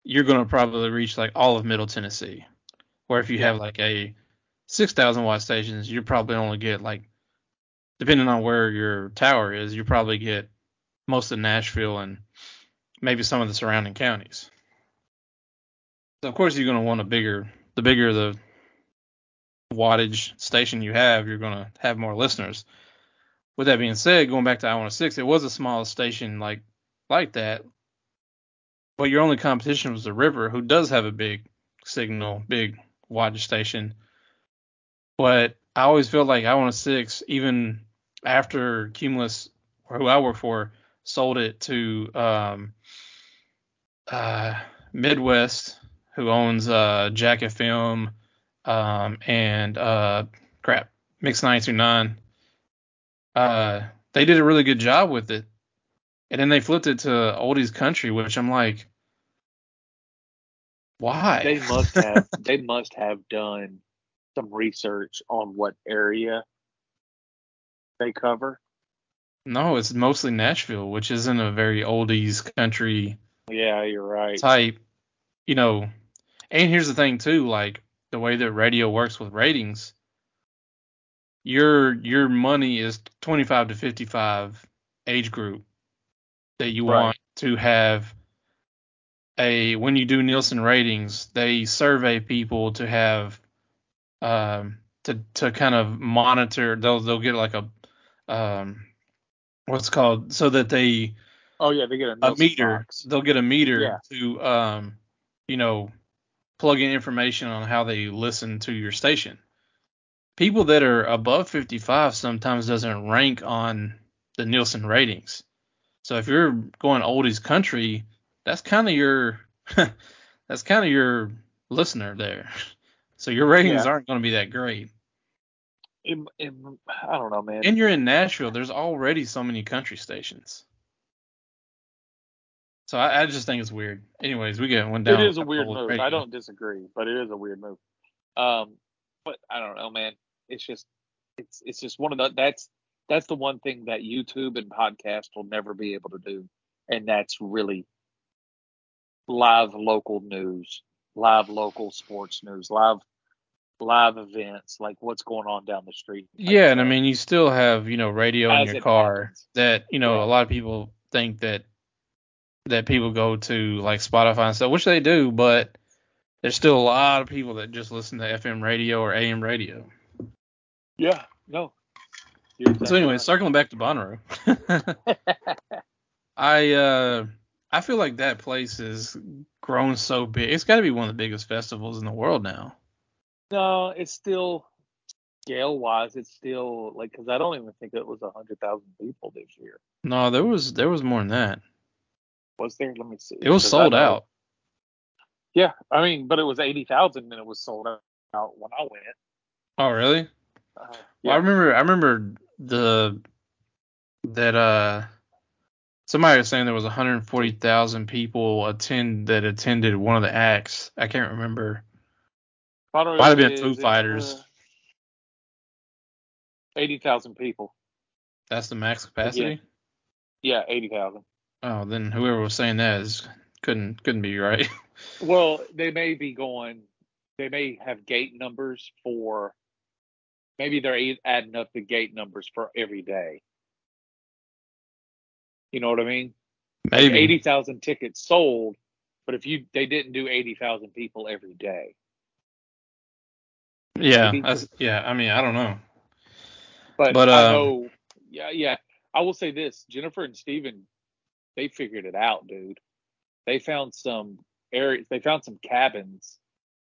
you're gonna probably reach like all of Middle Tennessee. Or if you have like a six thousand watt stations, you probably only get like depending on where your tower is, you probably get most of Nashville and maybe some of the surrounding counties. So of course you're gonna want a bigger the bigger the wattage station you have, you're gonna have more listeners. With that being said, going back to I 106, it was a small station like like that, but your only competition was the River, who does have a big signal, big wattage station. But I always felt like I want a six, even after Cumulus, who I work for, sold it to um, uh, Midwest, who owns uh, Jack FM um, and uh, crap, Mix 929. Uh, they did a really good job with it. And then they flipped it to oldies country, which I'm like, why? They must have they must have done some research on what area they cover. no, it's mostly Nashville, which isn't a very oldies country Yeah, you're right. type, you know. And here's the thing too, like the way that radio works with ratings, your your money is 25 to 55 age group that you Right. want to have a when you do Nielsen ratings, they survey people to have um to to kind of monitor they'll they'll get like a um what's called so that they Oh yeah, they get a, a meter. box. They'll get a meter Yeah. to um, you know, plug in information on how they listen to your station. People that are above 55 sometimes doesn't rank on the Nielsen ratings. So if you're going oldies country, that's kind of your that's kind of your listener there. So your ratings Yeah. aren't going to be that great. I don't know, man. And you're in Nashville. There's already so many country stations. So I, I just think it's weird. Anyways, we get one down. it is a weird move. radio. I don't disagree, but it is a weird move. Um, but I don't know, man. It's just it's it's just one of the that's that's the one thing that YouTube and podcast will never be able to do, and that's really live local news, live local sports news, live live events, like what's going on down the street. Yeah, and I mean, you still have you know radio in your car happens. that you know Yeah. a lot of people think that that people go to like Spotify and stuff, which they do, but there's still a lot of people that just listen to FM radio or AM radio. yeah, no. You're So anyway, right. circling back to Bonnaroo, I uh I feel like that place has grown so big. It's got to be one of the biggest festivals in the world now. No, it's still scale wise. It's still like because I don't even think it was a hundred thousand people this year. No, there was there was more than that. Was there? Let me see. It was sold out. Yeah, I mean, but it was eighty thousand and it was sold out when I went. Oh really? Uh, Well, I remember I remember the that uh somebody was saying there was 140,000 people attend that attended one of the acts. I can't remember. Might have been Foo Fighters. uh, Eighty thousand people. That's the max capacity. Yeah, eighty thousand. Oh, then whoever was saying that is couldn't couldn't be right. Well, they may be going. They may have gate numbers for. Maybe they're adding up the gate numbers for every day. You know what I mean? Maybe. eighty thousand tickets sold, but if you they didn't do eighty thousand people every day. yeah, yeah. I mean, I don't know. But, But, I um, know, yeah, yeah. I will say this: Jennifer and Steven, they figured it out, dude. They found some areas. They found some cabins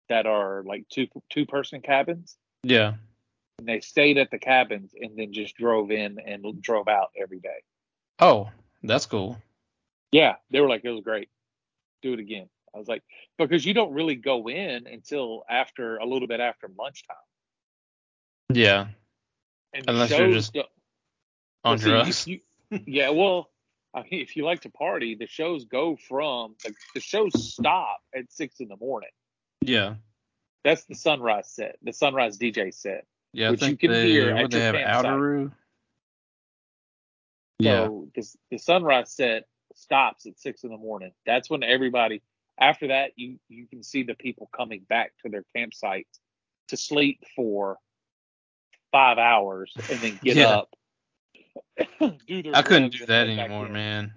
that are like two two person cabins, Yeah. and they stayed at the cabins and then just drove in and drove out every day. Oh, that's cool. Yeah, they were like, it was great. Do it again. I was like, because you don't really go in until after a little bit after lunchtime. Yeah, And Unless you're just don't- on see, you- you- yeah, well, I mean, if you like to party, the shows go from the, the shows stop at six in the morning. yeah. That's the sunrise set, the sunrise DJ set. Yeah, Which you can they, hear at they your have campsite. Yeah. So this, the sunrise set stops at six in the morning. That's when everybody. After that, you you can see the people coming back to their campsites to sleep for five hours and then get Yeah. up. I couldn't do that anymore, man.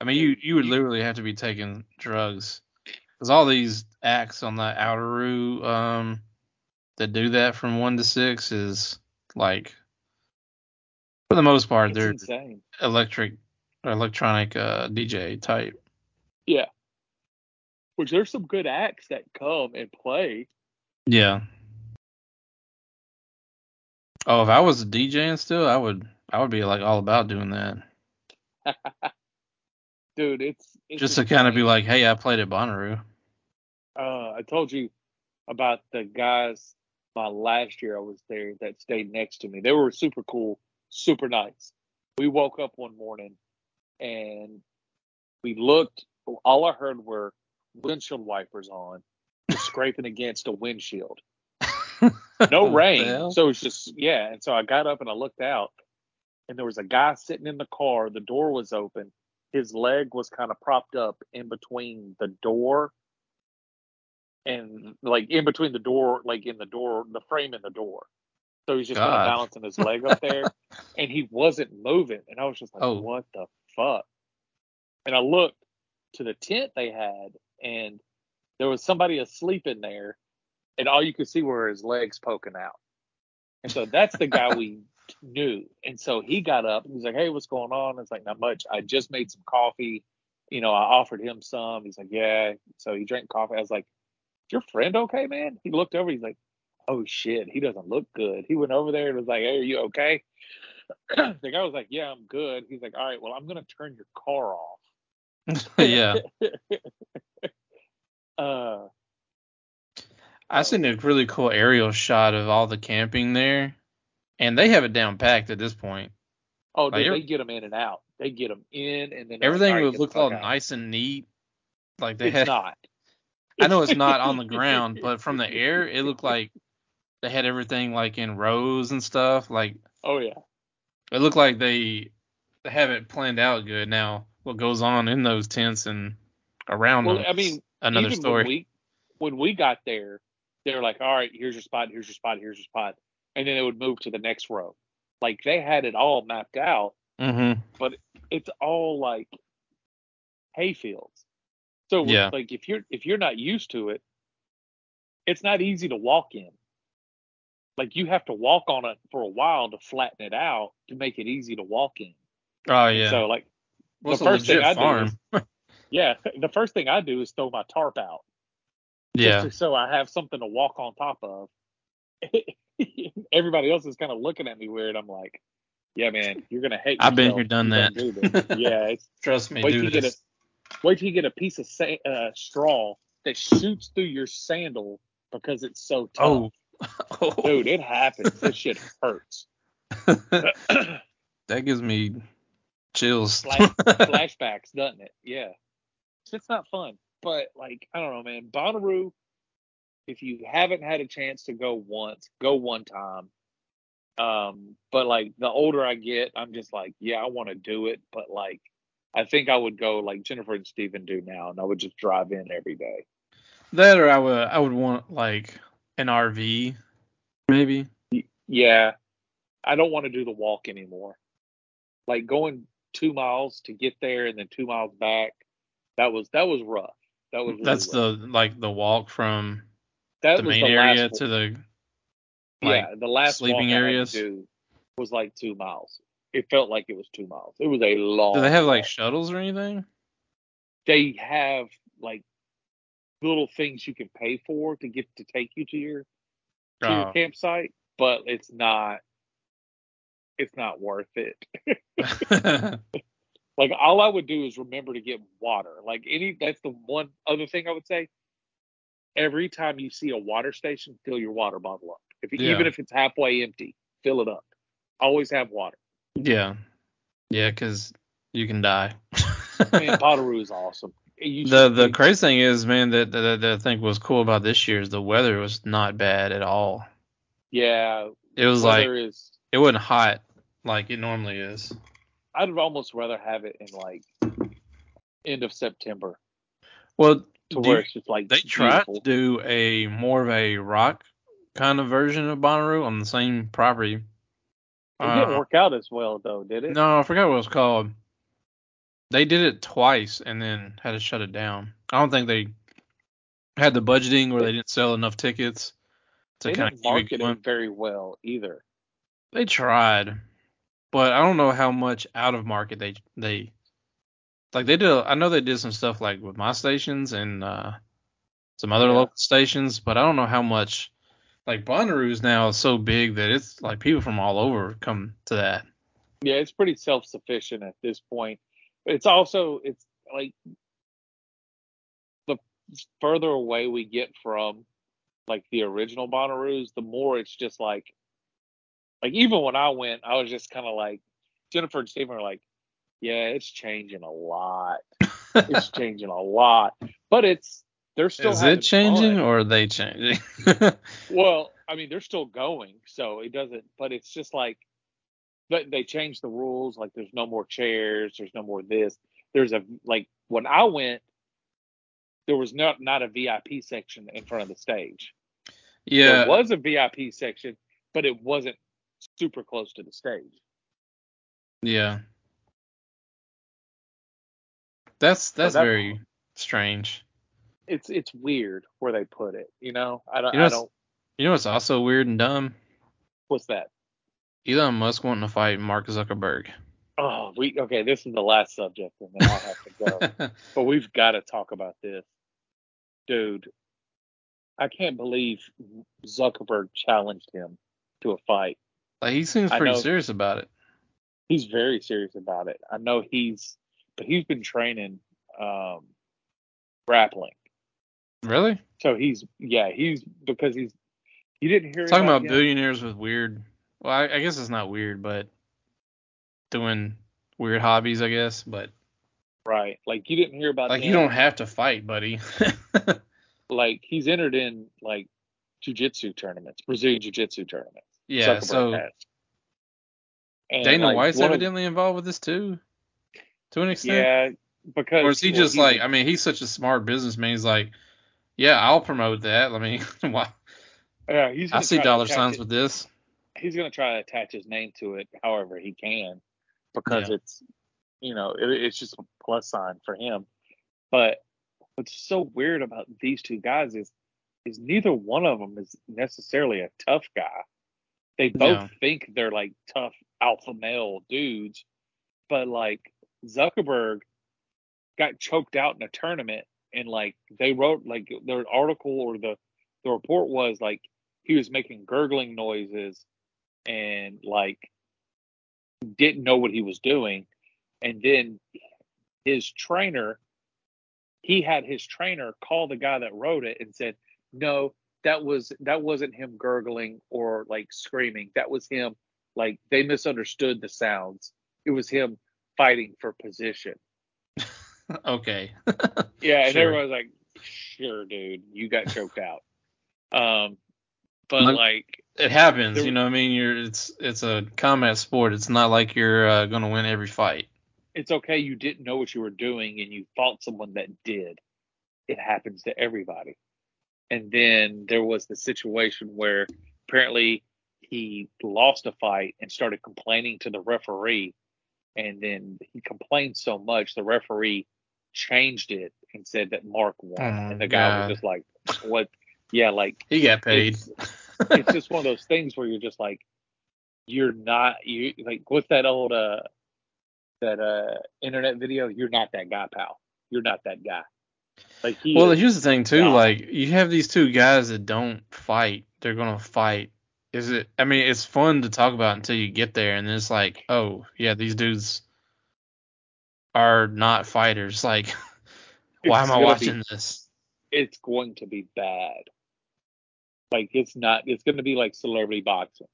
I mean, you you would literally have to be taking drugs because all these acts on the Outeroo um that do that from one to six is like for the most part It's they're insane. electric or electronic uh DJ type. Yeah. Which there's some good acts that come and play. Yeah. Oh, if I was DJing still, I would I would be like all about doing that. Dude, it's, it's Just to kind of be like, hey, I played at Bonnaroo. uh I told you about the guys my last year I was there that stayed next to me. They were super cool, super nice. We woke up one morning and we looked all I heard were windshield wipers on, scraping against a windshield. no rain. So it's just yeah. And so I got up and I looked out, and there was a guy sitting in the car. The door was open. His leg was kind of propped up in between the door and like in between the door, like in the door, the frame in the door. So he's just kind of balancing his leg up there, and he wasn't moving. And I was just like, Oh. "What the fuck?" And I looked to the tent they had, and there was somebody asleep in there, and all you could see were his legs poking out. And so that's the guy we knew. And so he got up and he's like, Hey, what's going on? It's like, not much. I just made some coffee. You know, I offered him some. He's like, Yeah. So he drank coffee. I was like, Is your friend okay, man? He looked over, he's like, Oh shit, he doesn't look good. He went over there and was like, Hey, are you okay? the guy was like, Yeah, I'm good. He's like, All right, well, I'm gonna turn your car off. yeah. uh I seen a really cool aerial shot of all the camping there, and they have it down packed at this point. oh Like, dude, they get them in and out. They get them in and then like, Everything would look all out." nice and neat. Like they It's had. not. I know it's not on the ground, but from the air, it looked like they had everything like in rows and stuff. Like Oh yeah. it looked like they they have it planned out good. Now, what goes on in those tents and around Well, them? I mean, another story. When we when we got there, they were like, "All right, here's your spot, here's your spot, here's your spot," and then they would move to the next row. Like they had it all mapped out. mm-hmm. But it's all like hayfields. So Yeah. like if you're if you're not used to it, it's not easy to walk in. Like you have to walk on it for a while to flatten it out to make it easy to walk in. Oh yeah. So like well, it's the a first thing legit I do is- yeah, the first thing I do is throw my tarp out. yeah. just so I have something to walk on top of. Everybody else is kind of looking at me weird. I'm like, yeah, man, you're gonna hate. I've been here, done that. don't do this." yeah, it's, Trust me, wait till you get a wait till you get a piece of sa- uh, straw that shoots through your sandal because it's so tough. Oh. dude, it happens. this shit hurts. that gives me chills. Flash, flashbacks, doesn't it? Yeah, it's not fun. But like, I don't know, man. Bonnaroo. If you haven't had a chance to go once, go one time. Um, but like the older I get, I'm just like, yeah, I want to do it, but like, I think I would go like Jennifer and Steven do now, and I would just drive in every day. that or I would I would want like an RV, maybe. Yeah, I don't want to do the walk anymore. Like going two miles to get there and then two miles back, that was that was rough. That was really That's rough. the like the walk from that the main the area to the yeah the last sleeping walk I had to areas? was like two miles. It felt like it was two miles. It was a long. Do they have like shuttles or anything? they have like little things you can pay for to get to take you to your to your Oh. campsite, but it's not it's not worth it. Like all I would do is remember to get water. Like any that's the one other thing I would say. Every time you see a water station, fill your water bottle up. If Yeah. even if it's halfway empty, fill it up. Always have water. yeah. Yeah, because you can die. Man, Bonnaroo is awesome. The the crazy thing is, man, that, that that I think was cool about this year is the weather was not bad at all. yeah, It was like is. it wasn't hot like it normally is. I'd almost rather have it in like end of September Well, to where you- it's just like they tried to do a more of a rock kind of version of Bonnaroo on the same property. It didn't Uh, work out as well though, did it? No, I forgot what it was called. They did it twice and then had to shut it down. I don't think they had the budgeting or they didn't sell enough tickets to kind of keep market it very well either. They tried, but I don't know how much out of market they they like they did. I know they did some stuff like with my stations and uh, some other Yeah. local stations, but I don't know how much. Like Bonnaroo is now is so big that it's like people from all over come to that. Yeah, it's pretty self sufficient at this point. It's also it's like the further away we get from like the original Bonnaroos, the more it's just like like even when I went, I was just kind of like Jennifer and Stephen are like, yeah, it's changing a lot. It's changing a lot, but it's they're still Is it changing fun. or are they changing? Well, I mean, they're still going, so it doesn't. But it's just like they, they changed the rules. Like, there's no more chairs. There's no more this. There's a like when I went, there was not not a VIP section in front of the stage. yeah, There was a VIP section, but it wasn't super close to the stage. yeah. That's that's that- very strange. It's it's weird where they put it. You know, I don't. You know I don't. You know what's also weird and dumb? What's that? Elon Musk wanting to fight Mark Zuckerberg. Oh, we okay. This is the last subject, and then I'll have to go. but we've got to talk about this, dude. I can't believe Zuckerberg challenged him to a fight. like he seems pretty know- serious about it. He's very serious about it. I know he's, but he's been training um, grappling. Really? So he's yeah he's because he's you didn't hear Talking about him? billionaires with weird. Well, I, I guess it's not weird, but doing weird hobbies, I guess. But right like you didn't hear about like him. you don't have to fight, buddy. like he's entered in like jujitsu tournaments, Brazilian jiu-jitsu tournaments. yeah. Zuckerberg So. And, Dana like, White's one of- evidently involved with this too, to an extent. yeah because Or is he well, just like? I mean, he's such a smart businessman. He's like, yeah, I'll promote that. I mean, why? yeah he's I see dollar signs it- with this. He's gonna try to attach his name to it however he can because Yeah. it's you know it, it's just a plus sign for him. But what's so weird about these two guys is is neither one of them is necessarily a tough guy. They both think they're like tough alpha male dudes, but like Zuckerberg got choked out in a tournament and like they wrote like their article or the the report was like he was making gurgling noises and like didn't know what he was doing. And then his trainer he had his trainer call the guy that wrote it and said no that was that wasn't him gurgling or like screaming. That was him like they misunderstood the sounds. It was him fighting for position. Okay. yeah and Sure. everyone's like sure dude you got choked out. Um but Look- like it happens. There- You know, what I mean, you're it's it's a combat sport. It's not like you're uh, gonna win every fight. it's okay you didn't know what you were doing and you fought someone that did it happens to everybody and then there was the situation where apparently he lost a fight and started complaining to the referee and then he complained so much the referee changed it and said that mark won Oh, and the guy God. was just like what yeah like He got paid. it's, it's just one of those things where you're just like you're not you like what's that old uh that uh internet video you're not that guy pal you're not that guy like he Well, is- here's the thing too. Like you have these two guys that don't fight. They're gonna fight. Is it? I mean, it's fun to talk about until you get there, and then it's like, oh yeah, these dudes are not fighters. Like, why it's am I watching be, this? it's going to be bad like it's not it's going to be like celebrity boxing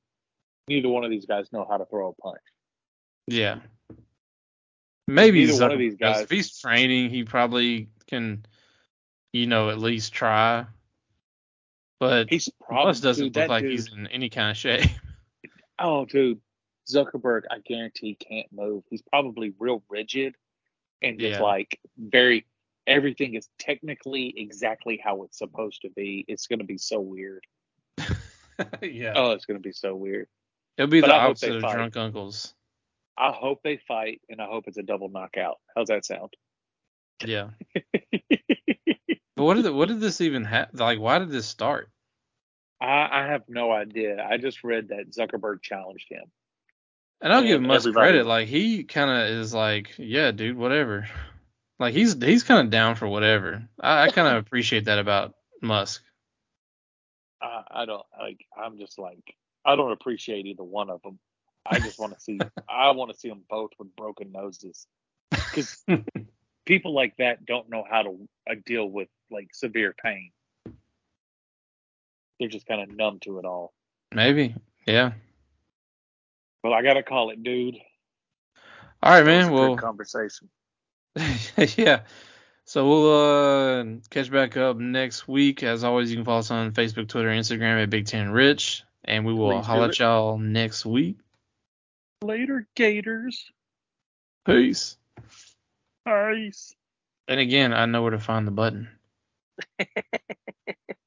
neither one of these guys know how to throw a punch Yeah. Maybe Neither one of these guys- If he's training, he probably can, you know, at least try. But he's probably doesn't dude, look like dude, he's in any kind of shape. oh dude zuckerberg i guarantee can't move he's probably real rigid and just Yeah. like very everything is technically exactly how it's supposed to be it's going to be so weird yeah. oh it's going to be so weird It'll be but the I opposite of fight. drunk uncles. i hope they fight and i hope it's a double knockout how's that sound Yeah. But what did it, what did this even have? Like, why did this start? I, I have no idea i just read that zuckerberg challenged him And I'll give him everybody- credit. Like, he kind of is like, yeah, dude, whatever. Like, he's he's kind of down for whatever. I, I kind of appreciate that about Musk. I, I don't like i'm just like i don't appreciate either one of them i just want to see i want to see them both with broken noses because people like that don't know how to uh, deal with like severe pain they're just kind of numb to it all Maybe. Yeah. well i gotta call it dude All right, man. a Well, conversation yeah. So we'll uh, catch back up next week. As always, you can follow us on Facebook, Twitter, Instagram at Big Tan Rich, and we will Please holler at y'all next week. later gators Peace. Peace. And again, I know where to find the button.